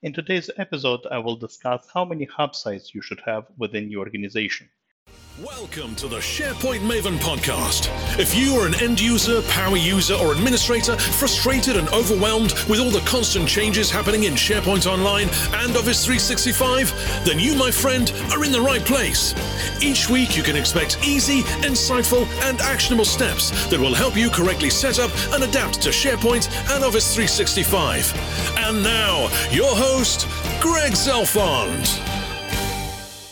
In today's episode, I will discuss how many hub sites you should have within your organization. Welcome to the SharePoint Maven podcast. If you are an end user, power user, or administrator frustrated and overwhelmed with all the constant changes happening in SharePoint Online and Office 365, then you, my friend, are in the right place. Each week, you can expect easy, insightful, and actionable steps that will help you correctly set up and adapt to SharePoint and Office 365. And now, your host, Greg Zelfond.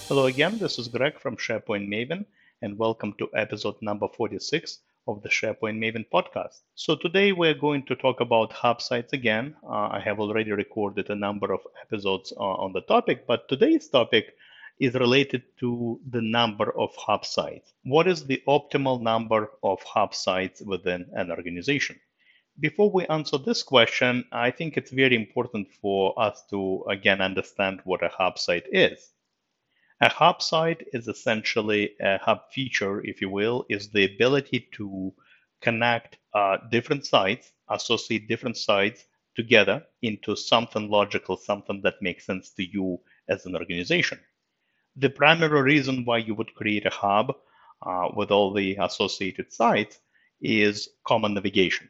Hello again, this is Greg from SharePoint Maven, and welcome to episode number 46 of the SharePoint Maven podcast. So, today we're going to talk about hub sites again. Uh, I have already recorded a number of episodes uh, on the topic, but today's topic is related to the number of hub sites. What is the optimal number of hub sites within an organization? Before we answer this question, I think it's very important for us to again understand what a hub site is. A hub site is essentially a hub feature, if you will, is the ability to connect uh, different sites, associate different sites together into something logical, something that makes sense to you as an organization. The primary reason why you would create a hub uh, with all the associated sites is common navigation.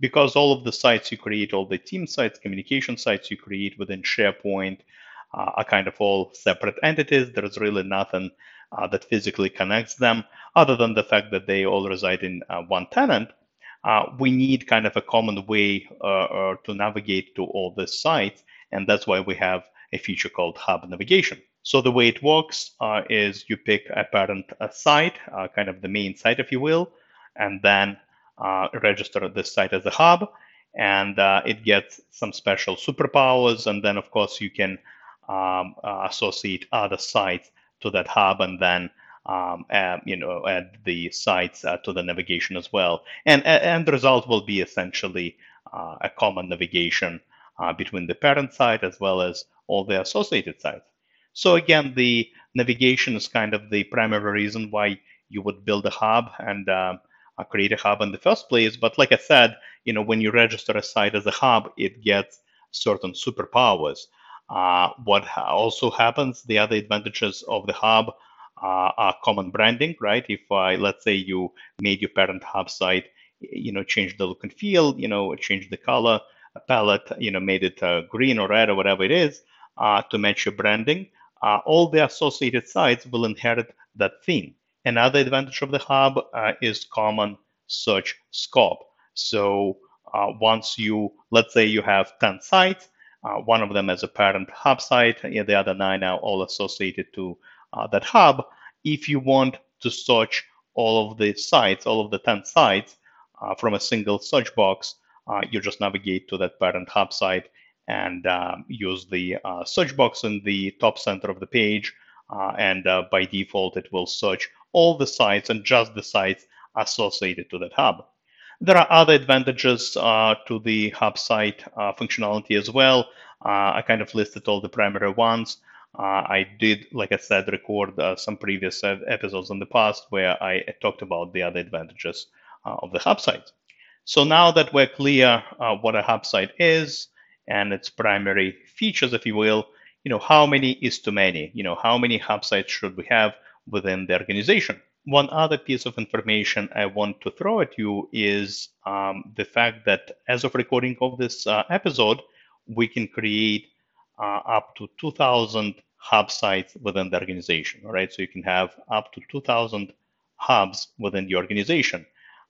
Because all of the sites you create, all the team sites, communication sites you create within SharePoint, are kind of all separate entities. There's really nothing uh, that physically connects them other than the fact that they all reside in uh, one tenant. Uh, we need kind of a common way uh, uh, to navigate to all the sites, and that's why we have a feature called Hub Navigation. So the way it works is you pick a parent site, kind of the main site, if you will, and then register this site as a hub, and it gets some special superpowers, and then of course you can um, uh, associate other sites to that hub and then um, add, you know add the sites uh, to the navigation as well. And and the result will be essentially uh, a common navigation uh, between the parent site as well as all the associated sites. So again the navigation is kind of the primary reason why you would build a hub and um, uh, create a hub in the first place. But like i said you know when you register a site as a hub it gets certain superpowers uh, what also happens, the other advantages of the hub uh, are common branding, right? If I, let's say you made your parent hub site, you know, change the look and feel, you know, change the color palette, you know, made it uh, green or red or whatever it is uh, to match your branding, uh, all the associated sites will inherit that theme. Another advantage of the hub uh, is common search scope. So once you, let's say you have 10 sites, uh, one of them as a parent hub site, and the other nine are all associated to uh, that hub. If you want to search all of the sites, all of the 10 sites uh, from a single search box, uh, you just navigate to that parent hub site and um, use the uh, search box in the top center of the page. Uh, and by default, it will search all the sites and just the sites associated to that hub. There are other advantages uh, to the hub site uh, functionality as well. Uh, I kind of listed all the primary ones. Uh, I did, like I said, record uh, some previous episodes in the past where I talked about the other advantages uh, of the hub site. So now that we're clear what a hub site is and its primary features, if you will, you know, how many is too many? You know, how many hub sites should we have within the organization? One other piece of information I want to throw at you is um, the fact that as of recording of this uh, episode, we can create uh, up to 2,000 hub sites within the organization. All right, so you can have up to 2,000 hubs within the organization,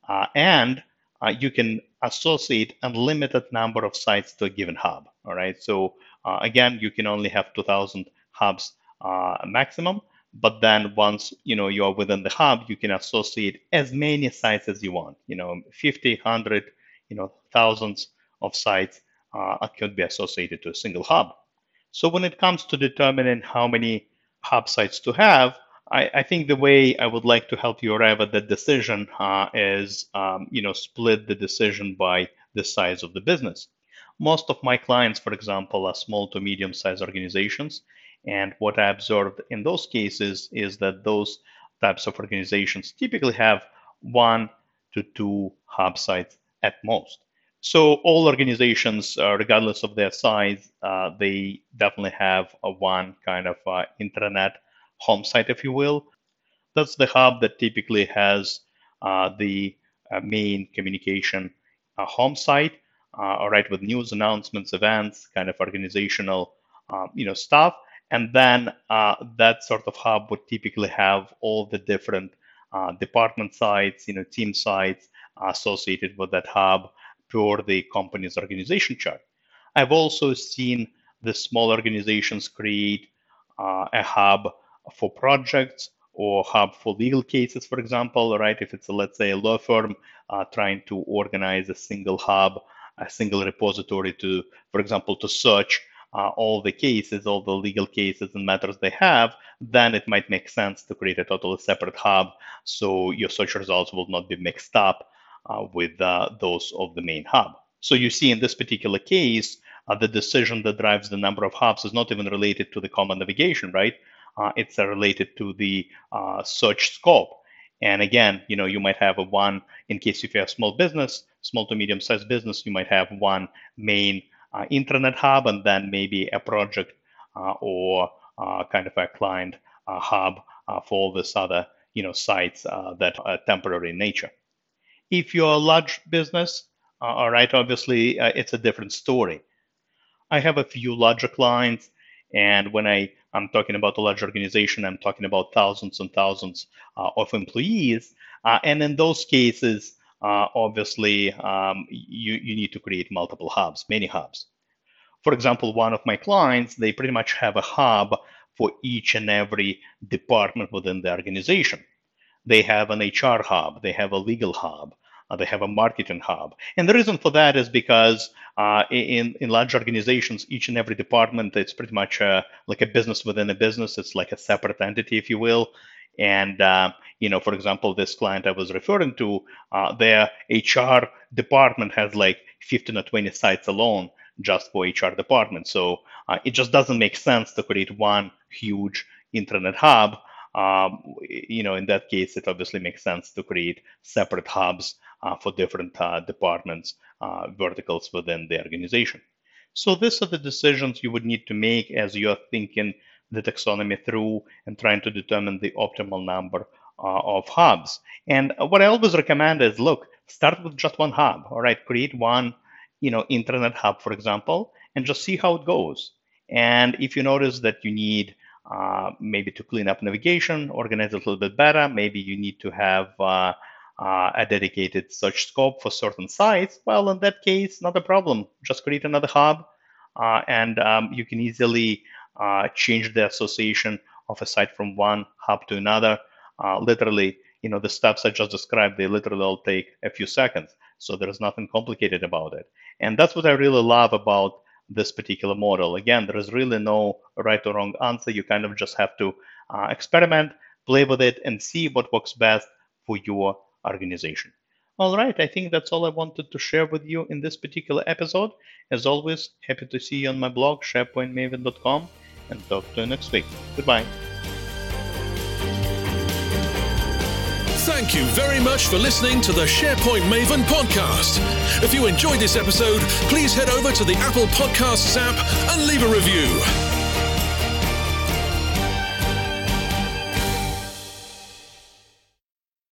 uh, and uh, you can associate unlimited number of sites to a given hub. All right, so uh, again, you can only have 2,000 hubs uh, maximum but then once you know you are within the hub you can associate as many sites as you want you know 50 100 you know thousands of sites uh, could be associated to a single hub so when it comes to determining how many hub sites to have I, I think the way I would like to help you arrive at that decision uh, is, um, you know, split the decision by the size of the business. Most of my clients, for example, are small to medium sized organizations, and what I observed in those cases is that those types of organizations typically have one to two hub sites at most. So all organizations, uh, regardless of their size, uh, they definitely have a one kind of uh, intranet home site, if you will. That's the hub that typically has uh, the uh, main communication uh, home site, all right, with news announcements, events, kind of organizational, um, you know, stuff. And then that sort of hub would typically have all the different department sites, you know, team sites associated with that hub per the company's organization chart. I've also seen the small organizations create uh, a hub for projects or hub for legal cases, for example, right? If it's, a, let's say, a law firm uh, trying to organize a single hub, a single repository to, for example, to search uh, all the cases, all the legal cases and matters they have, then it might make sense to create a totally separate hub so your search results will not be mixed up uh, with uh, those of the main hub. So you see in this particular case, uh, the decision that drives the number of hubs is not even related to the common navigation, right? it's related to the search scope. And again, you know, you might have a one in case if you have small business, small to medium sized business, you might have one main uh, intranet hub and then maybe a project uh, or uh, kind of a client hub for all this other, you know, sites that are temporary in nature. If you're a large business, uh, all right, obviously uh, it's a different story. I have a few larger clients, and when I I'm talking about a large organization, I'm talking about thousands and thousands uh, of employees, uh, and in those cases, uh, obviously um, you you need to create multiple hubs, many hubs. For example, one of my clients, they pretty much have a hub for each and every department within the organization. They have an HR hub, they have a legal hub, uh, they have a marketing hub. And the reason for that is because uh, in, in large organizations, each and every department, it's pretty much uh, like a business within a business. It's like a separate entity, if you will. And, uh, you know, for example, this client I was referring to, uh, their HR department has like 15 or 20 sites alone just for HR department. So uh, it just doesn't make sense to create one huge intranet hub um, you know, in that case, it obviously makes sense to create separate hubs uh, for different uh, departments, uh, verticals within the organization. So these are the decisions you would need to make as you're thinking the taxonomy through and trying to determine the optimal number uh, of hubs. And what I always recommend is, look, start with just one hub. All right, create one, you know, intranet hub, for example, and just see how it goes. And if you notice that you need uh, maybe to clean up navigation, organize it a little bit better. Maybe you need to have uh, uh, a dedicated search scope for certain sites. Well, in that case, not a problem. Just create another hub, uh, and um, you can easily uh, change the association of a site from one hub to another. literally, you know, the steps I just described, they literally all take a few seconds. So there's nothing complicated about it. And that's what I really love about this particular model. Again, there is really no right or wrong answer. You kind of just have to uh, experiment, play with it, and see what works best for your organization. All right, I think that's all I wanted to share with you in this particular episode. As always, happy to see you on my blog, sharepointmaven.com, and talk to you next week. Goodbye. Thank you very much for listening to the SharePoint Maven podcast. If you enjoyed this episode, please head over to the Apple Podcasts app and leave a review.